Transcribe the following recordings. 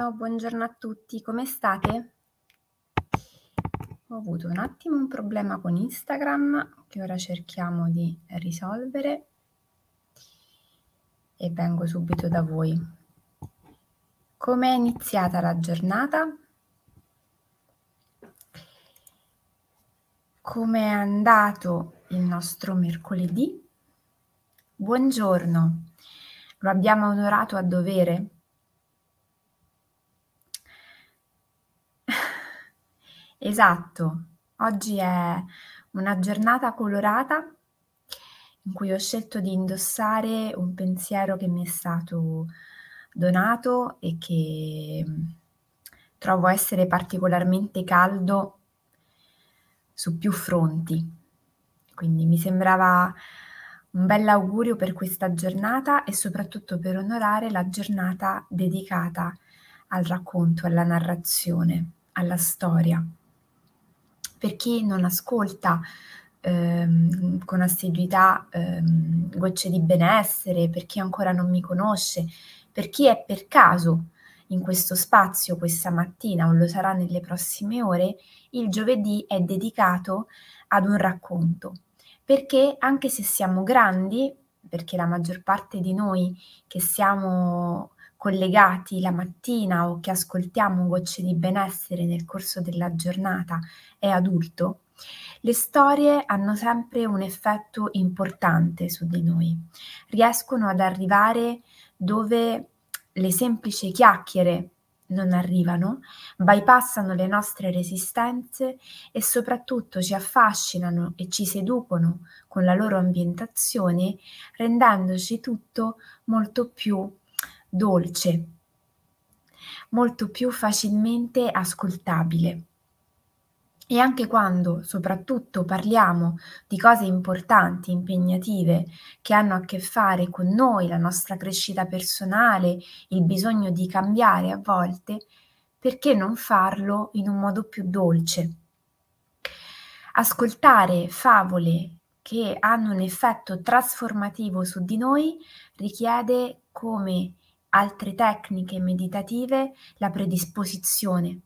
Buongiorno, buongiorno a tutti, come state? Ho avuto un attimo un problema con Instagram che ora cerchiamo di risolvere e vengo subito da voi. Come è iniziata la giornata? Come è andato il nostro mercoledì? Buongiorno, lo abbiamo onorato a dovere? Esatto, oggi è una giornata colorata in cui ho scelto di indossare un pensiero che mi è stato donato e che mm, trovo essere particolarmente caldo su più fronti. Quindi mi sembrava un bell'augurio per questa giornata e soprattutto per onorare la giornata dedicata al racconto, alla narrazione, alla storia per chi non ascolta ehm, con assiduità ehm, gocce di benessere, per chi ancora non mi conosce, per chi è per caso in questo spazio questa mattina o lo sarà nelle prossime ore, il giovedì è dedicato ad un racconto. Perché anche se siamo grandi, perché la maggior parte di noi che siamo collegati la mattina o che ascoltiamo gocce di benessere nel corso della giornata è adulto, le storie hanno sempre un effetto importante su di noi, riescono ad arrivare dove le semplici chiacchiere non arrivano, bypassano le nostre resistenze e soprattutto ci affascinano e ci seducono con la loro ambientazione, rendendoci tutto molto più dolce, molto più facilmente ascoltabile. E anche quando soprattutto parliamo di cose importanti, impegnative, che hanno a che fare con noi, la nostra crescita personale, il bisogno di cambiare a volte, perché non farlo in un modo più dolce? Ascoltare favole che hanno un effetto trasformativo su di noi richiede come altre tecniche meditative la predisposizione.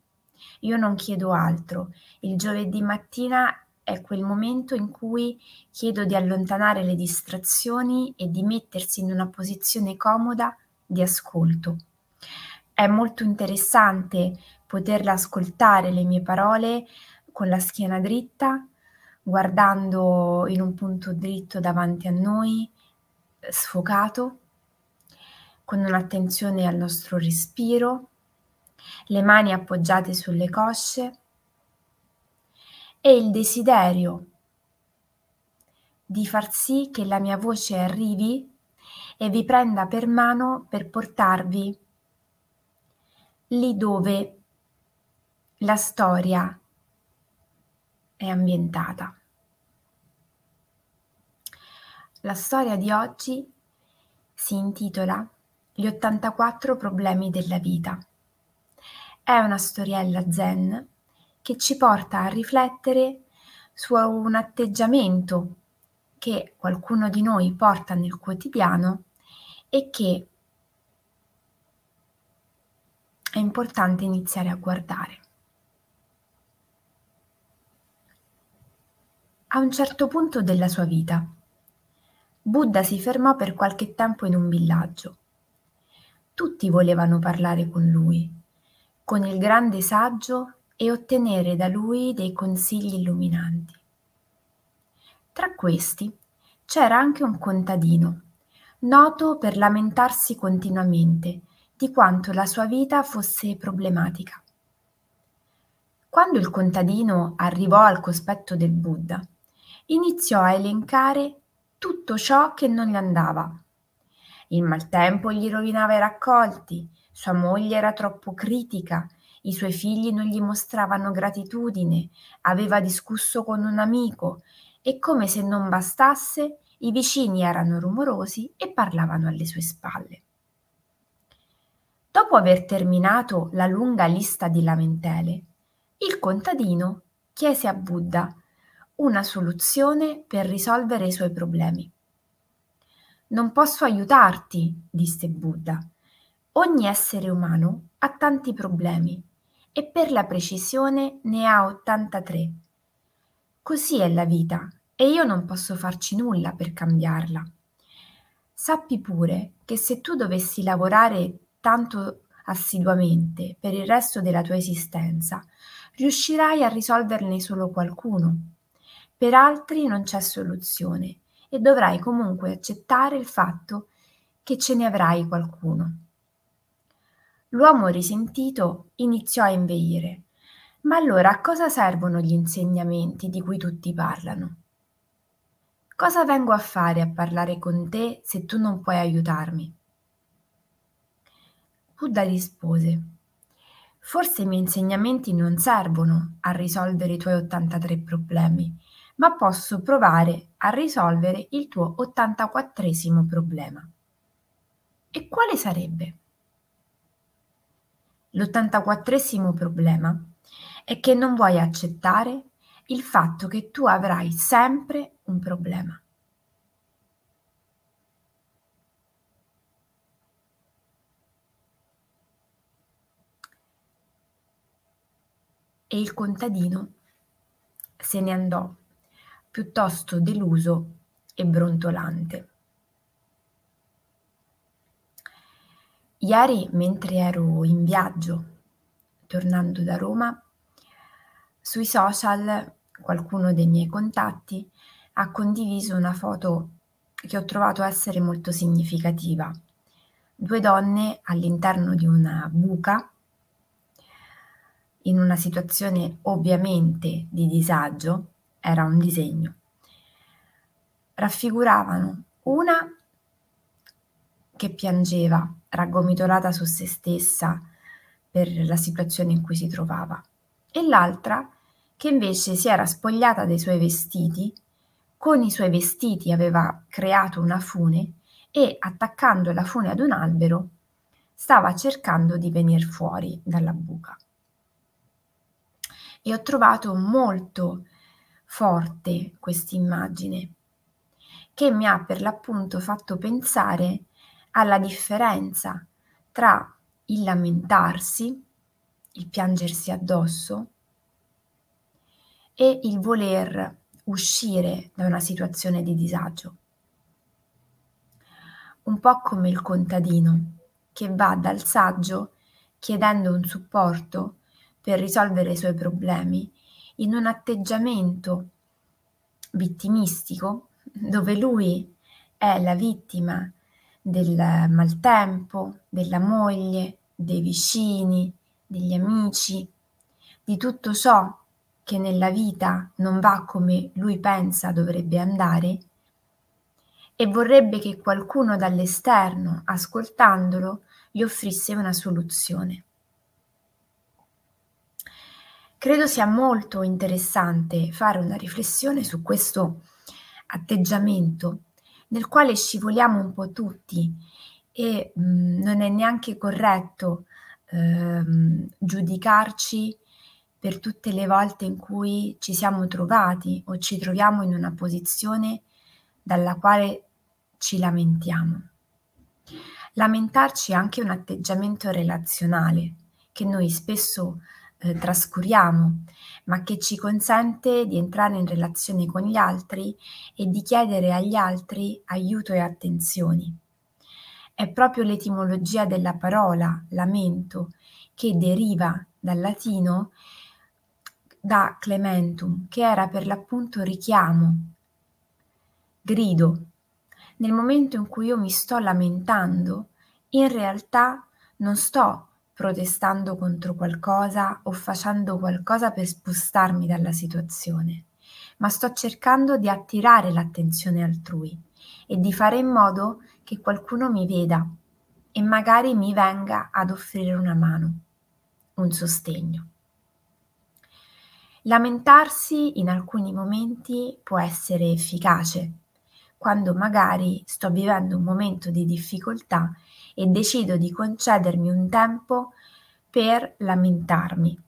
Io non chiedo altro. Il giovedì mattina è quel momento in cui chiedo di allontanare le distrazioni e di mettersi in una posizione comoda di ascolto. È molto interessante poterla ascoltare le mie parole con la schiena dritta, guardando in un punto dritto davanti a noi, sfocato con un'attenzione al nostro respiro, le mani appoggiate sulle cosce e il desiderio di far sì che la mia voce arrivi e vi prenda per mano per portarvi lì dove la storia è ambientata. La storia di oggi si intitola gli 84 problemi della vita. È una storiella zen che ci porta a riflettere su un atteggiamento che qualcuno di noi porta nel quotidiano e che è importante iniziare a guardare. A un certo punto della sua vita, Buddha si fermò per qualche tempo in un villaggio tutti volevano parlare con lui, con il grande saggio e ottenere da lui dei consigli illuminanti. Tra questi c'era anche un contadino, noto per lamentarsi continuamente di quanto la sua vita fosse problematica. Quando il contadino arrivò al cospetto del Buddha, iniziò a elencare tutto ciò che non gli andava il maltempo gli rovinava i raccolti, sua moglie era troppo critica, i suoi figli non gli mostravano gratitudine, aveva discusso con un amico e come se non bastasse, i vicini erano rumorosi e parlavano alle sue spalle. Dopo aver terminato la lunga lista di lamentele, il contadino chiese a Buddha una soluzione per risolvere i suoi problemi. Non posso aiutarti, disse Buddha. Ogni essere umano ha tanti problemi e per la precisione ne ha 83. Così è la vita e io non posso farci nulla per cambiarla. Sappi pure che se tu dovessi lavorare tanto assiduamente per il resto della tua esistenza, riuscirai a risolverne solo qualcuno. Per altri non c'è soluzione e dovrai comunque accettare il fatto che ce ne avrai qualcuno. L'uomo risentito iniziò a inveire. Ma allora a cosa servono gli insegnamenti di cui tutti parlano? Cosa vengo a fare a parlare con te se tu non puoi aiutarmi? Buddha rispose, forse i miei insegnamenti non servono a risolvere i tuoi 83 problemi, ma posso provare a risolvere il tuo 84 problema. E quale sarebbe? L'84 problema è che non vuoi accettare il fatto che tu avrai sempre un problema. E il contadino se ne andò, piuttosto deluso e brontolante. Ieri, mentre ero in viaggio, tornando da Roma, sui social qualcuno dei miei contatti ha condiviso una foto che ho trovato essere molto significativa. Due donne all'interno di una buca, in una situazione ovviamente di disagio, era un disegno. Raffiguravano una che piangeva, raggomitolata su se stessa per la situazione in cui si trovava, e l'altra che invece si era spogliata dei suoi vestiti, con i suoi vestiti aveva creato una fune e attaccando la fune ad un albero stava cercando di venire fuori dalla buca. E ho trovato molto forte questa immagine che mi ha per l'appunto fatto pensare alla differenza tra il lamentarsi, il piangersi addosso e il voler uscire da una situazione di disagio. Un po' come il contadino che va dal saggio chiedendo un supporto per risolvere i suoi problemi in un atteggiamento vittimistico dove lui è la vittima del maltempo, della moglie, dei vicini, degli amici, di tutto ciò che nella vita non va come lui pensa dovrebbe andare e vorrebbe che qualcuno dall'esterno, ascoltandolo, gli offrisse una soluzione. Credo sia molto interessante fare una riflessione su questo atteggiamento nel quale scivoliamo un po' tutti e mh, mhmm, non è neanche corretto ehm, giudicarci per tutte le volte in cui ci siamo trovati o ci troviamo in una posizione dalla quale ci lamentiamo. Lamentarci è anche un atteggiamento relazionale che noi spesso eh, trascuriamo, ma che ci consente di entrare in relazione con gli altri e di chiedere agli altri aiuto e attenzioni. È proprio l'etimologia della parola lamento che deriva dal latino da clementum, che era per l'appunto richiamo, grido. Nel momento in cui io mi sto lamentando, in realtà non sto protestando contro qualcosa o facendo qualcosa per spostarmi dalla situazione, ma sto cercando di attirare l'attenzione altrui e di fare in modo che qualcuno mi veda e magari mi venga ad offrire una mano, un sostegno. Lamentarsi in alcuni momenti può essere efficace, quando magari sto vivendo un momento di difficoltà e decido di concedermi un tempo per lamentarmi.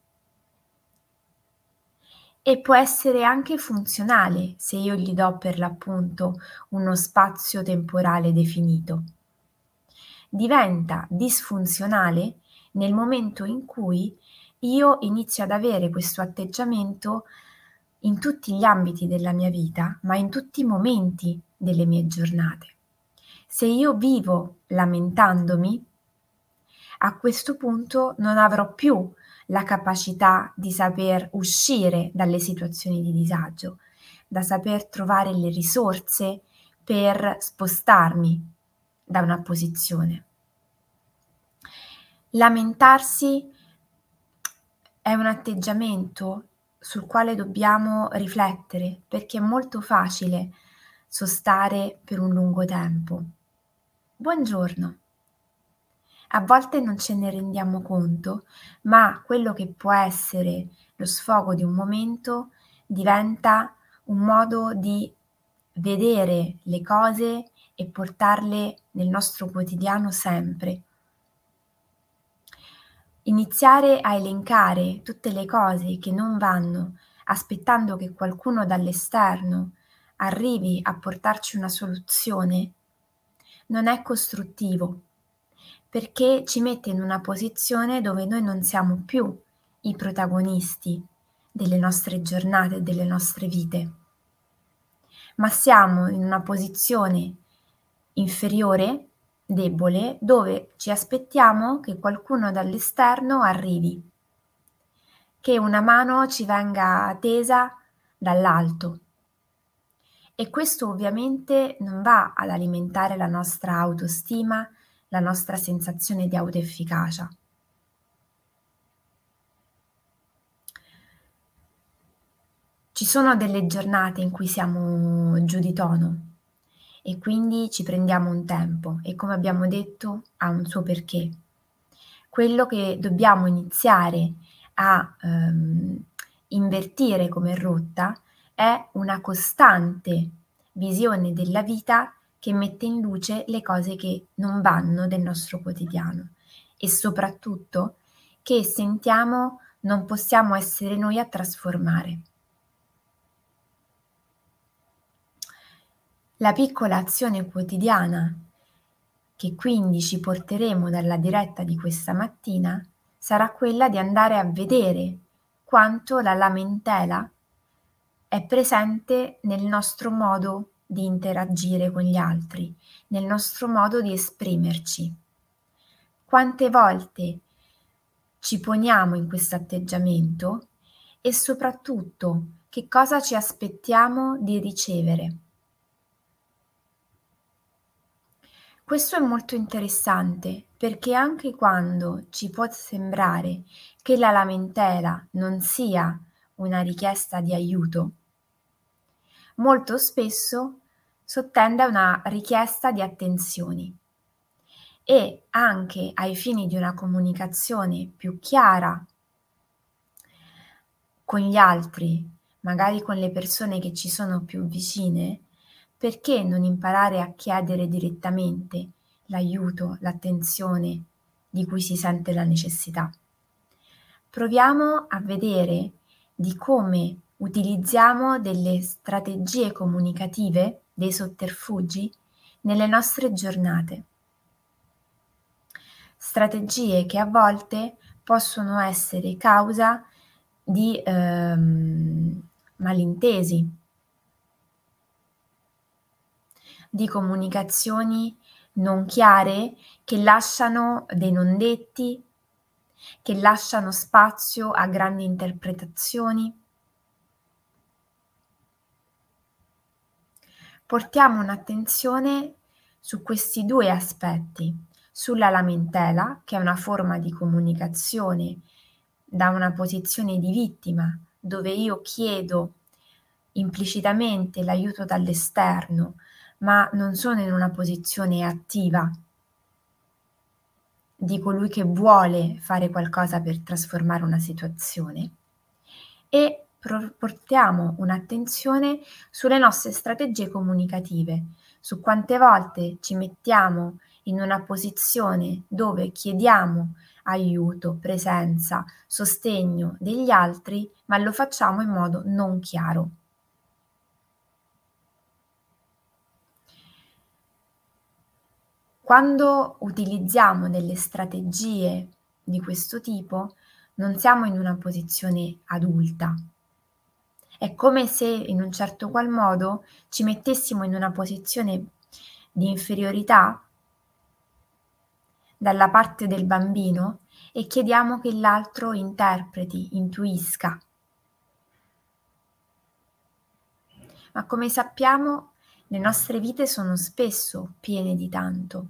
E può essere anche funzionale se io gli do per l'appunto uno spazio temporale definito. Diventa disfunzionale nel momento in cui io inizio ad avere questo atteggiamento in tutti gli ambiti della mia vita, ma in tutti i momenti delle mie giornate. Se io vivo lamentandomi, a questo punto non avrò più la capacità di saper uscire dalle situazioni di disagio, da saper trovare le risorse per spostarmi da una posizione. Lamentarsi è un atteggiamento sul quale dobbiamo riflettere perché è molto facile sostare per un lungo tempo. Buongiorno. A volte non ce ne rendiamo conto, ma quello che può essere lo sfogo di un momento diventa un modo di vedere le cose e portarle nel nostro quotidiano sempre. Iniziare a elencare tutte le cose che non vanno, aspettando che qualcuno dall'esterno arrivi a portarci una soluzione, non è costruttivo, perché ci mette in una posizione dove noi non siamo più i protagonisti delle nostre giornate, delle nostre vite, ma siamo in una posizione inferiore, debole, dove ci aspettiamo che qualcuno dall'esterno arrivi, che una mano ci venga tesa dall'alto. E questo ovviamente non va ad alimentare la nostra autostima, la nostra sensazione di autoefficacia. Ci sono delle giornate in cui siamo giù di tono, e quindi ci prendiamo un tempo e come abbiamo detto ha un suo perché. Quello che dobbiamo iniziare a ehm, invertire come rotta è una costante visione della vita che mette in luce le cose che non vanno del nostro quotidiano e soprattutto che sentiamo non possiamo essere noi a trasformare. La piccola azione quotidiana che quindi ci porteremo dalla diretta di questa mattina sarà quella di andare a vedere quanto la lamentela è presente nel nostro modo di interagire con gli altri, nel nostro modo di esprimerci. Quante volte ci poniamo in questo atteggiamento e soprattutto che cosa ci aspettiamo di ricevere. Questo è molto interessante perché anche quando ci può sembrare che la lamentela non sia una richiesta di aiuto, molto spesso sottende una richiesta di attenzioni e anche ai fini di una comunicazione più chiara con gli altri, magari con le persone che ci sono più vicine, perché non imparare a chiedere direttamente l'aiuto, l'attenzione di cui si sente la necessità? Proviamo a vedere di come utilizziamo delle strategie comunicative, dei sotterfugi, nelle nostre giornate. Strategie che a volte possono essere causa di ehm, malintesi, di comunicazioni non chiare che lasciano dei non detti, che lasciano spazio a grandi interpretazioni. Portiamo un'attenzione su questi due aspetti, sulla lamentela, che è una forma di comunicazione da una posizione di vittima, dove io chiedo implicitamente l'aiuto dall'esterno ma non sono in una posizione attiva di colui che vuole fare qualcosa per trasformare una situazione. E portiamo un'attenzione sulle nostre strategie comunicative, su quante volte ci mettiamo in una posizione dove chiediamo aiuto, presenza, sostegno degli altri, ma lo facciamo in modo non chiaro. Quando utilizziamo delle strategie di questo tipo non siamo in una posizione adulta. È come se in un certo qual modo ci mettessimo in una posizione di inferiorità dalla parte del bambino e chiediamo che l'altro interpreti, intuisca. Ma come sappiamo, le nostre vite sono spesso piene di tanto.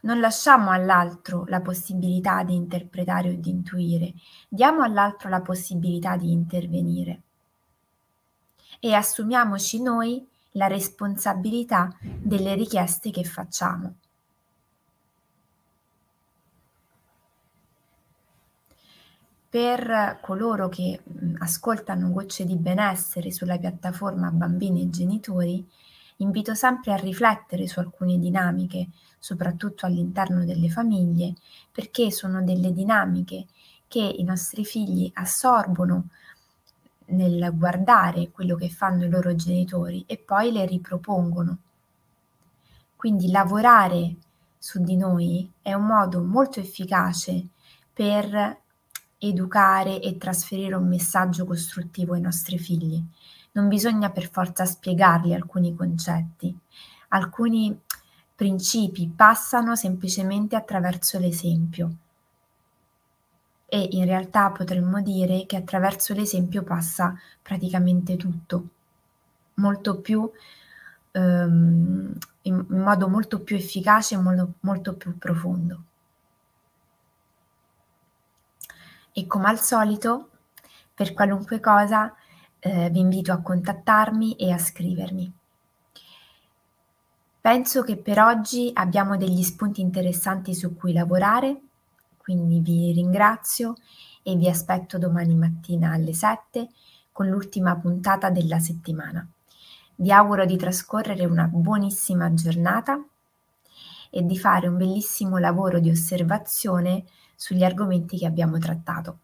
Non lasciamo all'altro la possibilità di interpretare o di intuire, diamo all'altro la possibilità di intervenire. E assumiamoci noi la responsabilità delle richieste che facciamo. Per coloro che ascoltano Gocce di benessere sulla piattaforma Bambini e Genitori, invito sempre a riflettere su alcune dinamiche, soprattutto all'interno delle famiglie, perché sono delle dinamiche che i nostri figli assorbono nel guardare quello che fanno i loro genitori e poi le ripropongono. Quindi lavorare su di noi è un modo molto efficace per educare e trasferire un messaggio costruttivo ai nostri figli. Non bisogna per forza spiegargli alcuni concetti. Alcuni principi passano semplicemente attraverso l'esempio. E in realtà potremmo dire che attraverso l'esempio passa praticamente tutto, molto più ehm, in, modo molto più efficace e molto, molto più profondo. e come al solito, per qualunque cosa, eh, vi invito a contattarmi e a scrivermi. Penso che per oggi abbiamo degli spunti interessanti su cui lavorare, quindi vi ringrazio e vi aspetto domani mattina alle 7 con l'ultima puntata della settimana. Vi auguro di trascorrere una buonissima giornata e di fare un bellissimo lavoro di osservazione sugli argomenti che abbiamo trattato.